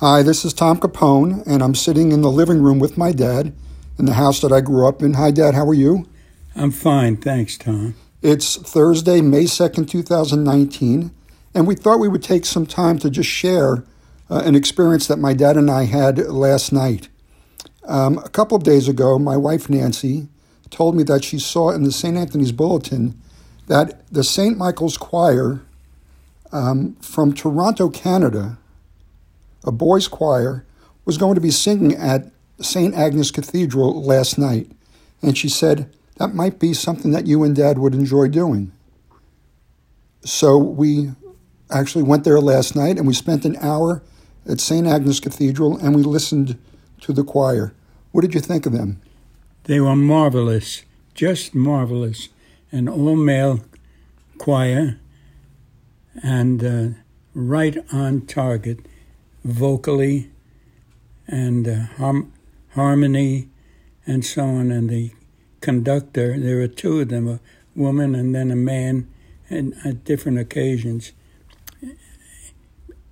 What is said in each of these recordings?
Hi, this is Tom Capone, and I'm sitting in the living room with my dad in the house that I grew up in. Hi, Dad, how are you? I'm fine, thanks, Tom. It's Thursday, May 2nd, 2019, and we thought we would take some time to just share uh, an experience that my dad and I had last night. Um, a couple of days ago, my wife Nancy told me that she saw in the St. Anthony's Bulletin that the St. Michael's Choir um, from Toronto, Canada, a boys' choir, was going to be singing at St. Agnes Cathedral last night. And she said, that might be something that you and Dad would enjoy doing. So we actually went there last night and we spent an hour at St. Agnes Cathedral and we listened to the choir. What did you think of them? They were marvelous, just marvelous. An all male choir and uh, right on target vocally and uh, harm- harmony and so on. And the conductor, there were two of them, a woman and then a man, and at different occasions,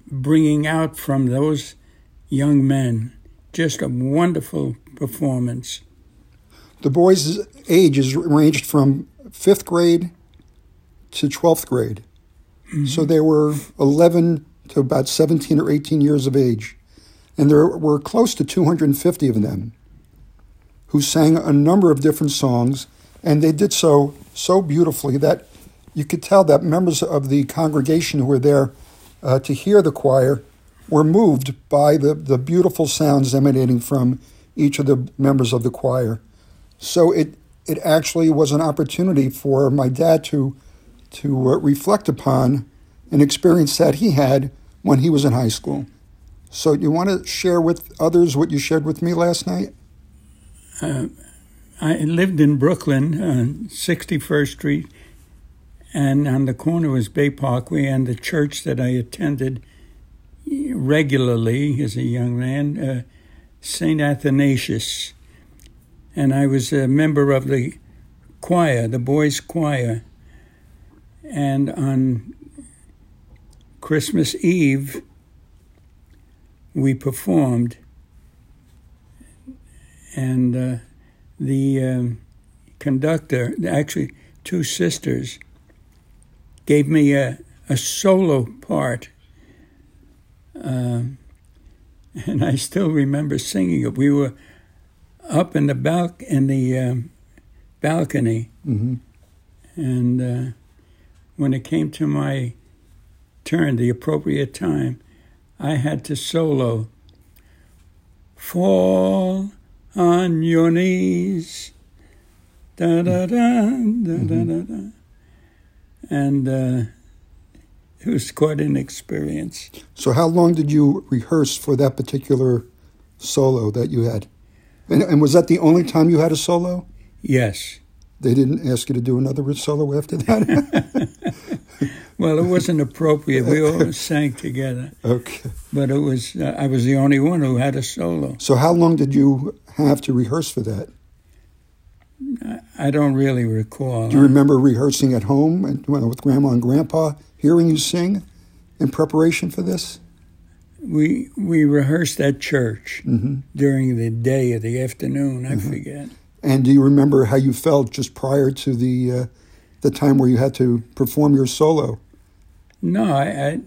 bringing out from those young men just a wonderful performance. The boys' ages ranged from fifth grade to 12th grade. Mm-hmm. So they were 11 to about 17 or 18 years of age. And there were close to 250 of them who sang a number of different songs, and they did so so beautifully that you could tell that members of the congregation who were there uh, to hear the choir were moved by the, the beautiful sounds emanating from each of the members of the choir. So it it actually was an opportunity for my dad to to uh, reflect upon an experience that he had when he was in high school. So, you want to share with others what you shared with me last night? Uh, I lived in Brooklyn, uh, 61st Street, and on the corner was Bay Parkway, and the church that I attended regularly as a young man, uh, St. Athanasius. And I was a member of the choir, the boys' choir. And on Christmas Eve, we performed, and uh, the um, conductor, actually, two sisters, gave me a, a solo part. Um, and I still remember singing it. We were up in the balc in the um, balcony, mm-hmm. and uh, when it came to my turn, the appropriate time, I had to solo. Fall on your knees. Da da da da da da da. And uh, it was quite an experience. So, how long did you rehearse for that particular solo that you had? And, and was that the only time you had a solo? Yes. They didn't ask you to do another solo after that? well, it wasn't appropriate. We all sang together. Okay. But it was uh, I was the only one who had a solo. So how long did you have to rehearse for that? I don't really recall. Do you remember rehearsing at home and, well, with grandma and grandpa, hearing you sing in preparation for this? We we rehearsed at church mm-hmm. during the day or the afternoon. I mm-hmm. forget. And do you remember how you felt just prior to the uh, the time where you had to perform your solo? No, I, I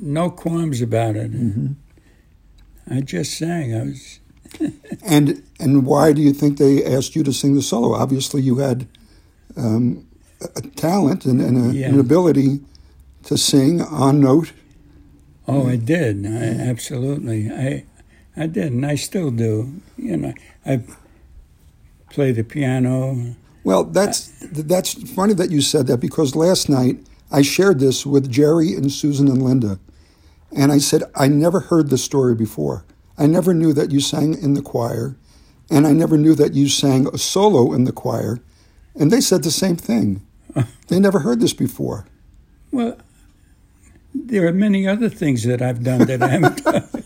no qualms about it. Mm-hmm. I just sang. I was. and and why do you think they asked you to sing the solo? Obviously, you had um, a talent and, and a, yeah. an ability to sing on note. Oh, I did. I, absolutely. I I did, and I still do. You know, I play the piano. Well, that's that's funny that you said that because last night I shared this with Jerry and Susan and Linda, and I said I never heard this story before. I never knew that you sang in the choir, and I never knew that you sang a solo in the choir, and they said the same thing. they never heard this before. Well, there are many other things that I've done that I haven't done.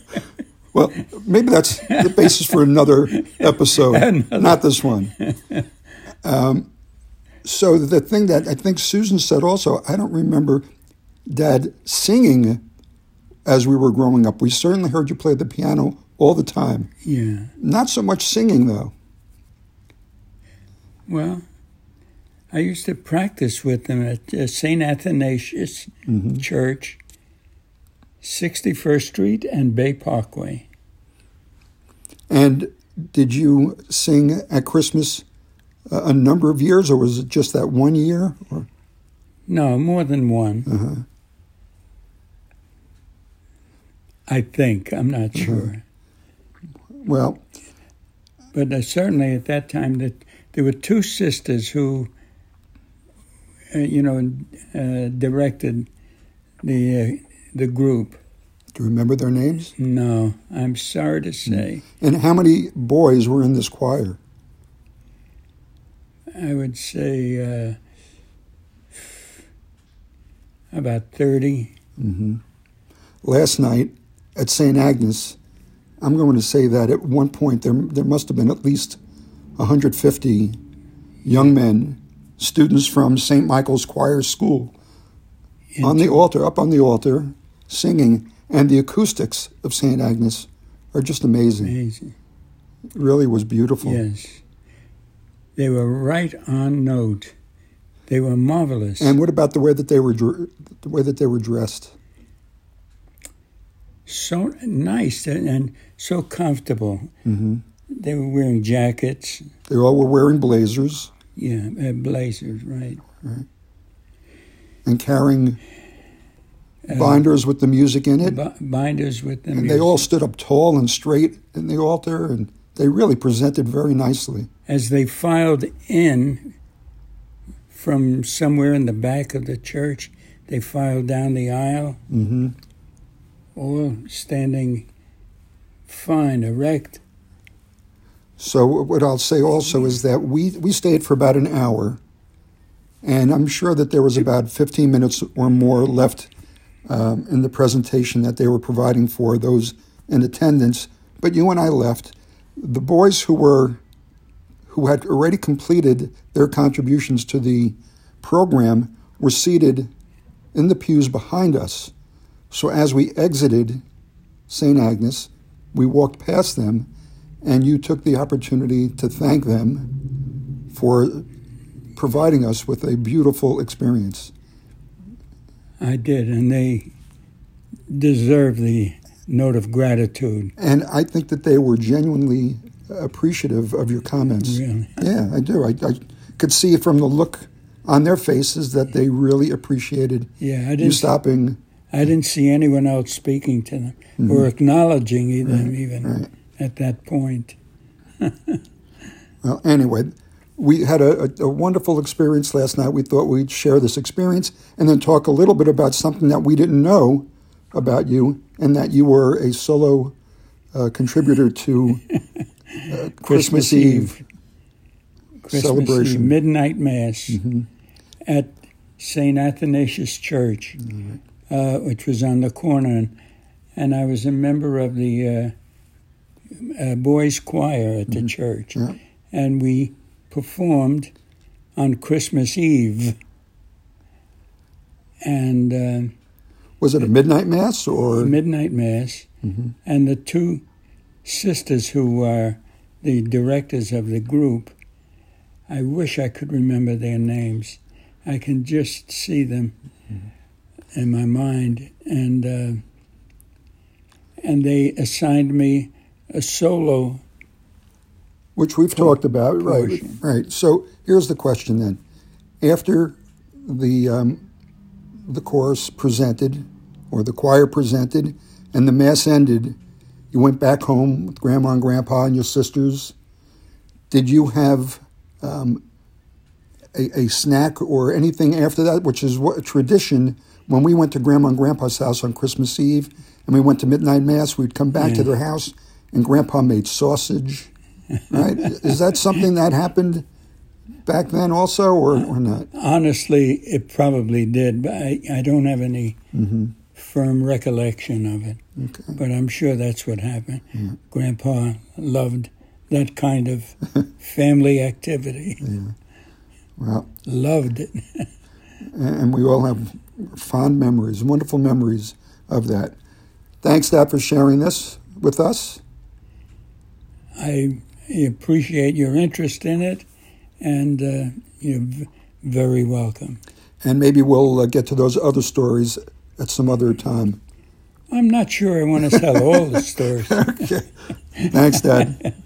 Well, maybe that's the basis for another episode, another. not this one. Um, so the thing that I think Susan said also, I don't remember Dad singing as we were growing up. We certainly heard you play the piano all the time. Yeah. Not so much singing, though. Well, I used to practice with them at uh, St. Athanasius Mhm. Church, 61st Street and Bay Parkway. And did you sing at Christmas a, number of years, or was it just that one year? Or, No, more than one. uh-huh. I think. I'm not sure. Well, But uh, certainly at that time, that there were two sisters who, uh, you know, uh, directed the uh, the group. do you remember their names? No, I'm sorry to say. And how many boys were in this choir? I would say uh, about 30. hmm Last night at St. Agnes, I'm going to say that at one point there, there must have been at least 150 young men, students from St. Michael's Choir School, on the altar, up on the altar, singing. And the acoustics of St. Agnes are just amazing. Amazing. It really was beautiful. Yes. They were right on note. They were marvelous. And what about the way that they were the way that they were dressed? so nice and, and so comfortable. hmm They were wearing jackets, They all were wearing blazers yeah, uh, blazers, right. and carrying Uh, binders with the music in it. bi- binders with them. And they all stood up tall and straight in the altar, and they really presented very nicely. As they filed in from somewhere in the back of the church, they filed down the aisle, hmm all standing fine, erect. So what I'll say also is that we we stayed for about an hour, and I'm sure that there was about 15 minutes or more left um, in the presentation that they were providing for those in attendance. But you and I left. The boys who were who had already completed their contributions to the program were seated in the pews behind us. So as we exited St. Agnes, we walked past them, and you took the opportunity to thank them for providing us with a beautiful experience. I did, and they deserve the note of gratitude. And I think that they were genuinely appreciative of your comments. Really. Yeah, I do. I, I could see from the look on their faces that they really appreciated Yeah, I didn't. stopping. I didn't see anyone else speaking to them or acknowledging them even Mm-hmm. right. at that point. Well, anyway, we had a, a wonderful experience last night. We thought we'd share this experience and then talk a little bit about something that we didn't know about you, and that you were a solo uh, contributor to uh, Christmas, Eve. Christmas celebration. Eve, midnight mass Mhm. at St. Athanasius Church, Mm-hmm. uh, which was on the corner, and, and I was a member of the uh, uh, boys' choir at the church, Mm-hmm. Yeah. and we performed on Christmas Eve. And uh, Was it a midnight mass or? midnight mass, Mhm. and the two sisters who are the directors of the group. I wish I could remember their names. I can just see them in my mind, and uh, and they assigned me a solo. which we've talked about, right? Right. So here's the question then: After the um, the chorus presented, or the choir presented, and the mass ended, you went back home with grandma and grandpa and your sisters. Did you have um, a, a snack or anything after that? Which is what a tradition. When we went to grandma and grandpa's house on Christmas Eve, and we went to midnight mass, we'd come back to their house, and grandpa made sausage right? Is that something that happened back then also, or, or not? Honestly, it probably did, but I, I don't have any Mm-hmm. firm recollection of it. Okay. But I'm sure that's what happened. Grandpa loved that kind of family activity. Well, Loved it. and we all have fond memories, wonderful memories of that. Thanks, Dad, for sharing this with us. I appreciate your interest in it, and uh, you're v- very welcome. And maybe we'll uh, get to those other stories at some other time. I'm not sure I want to tell all the stories. okay. Thanks, Dad.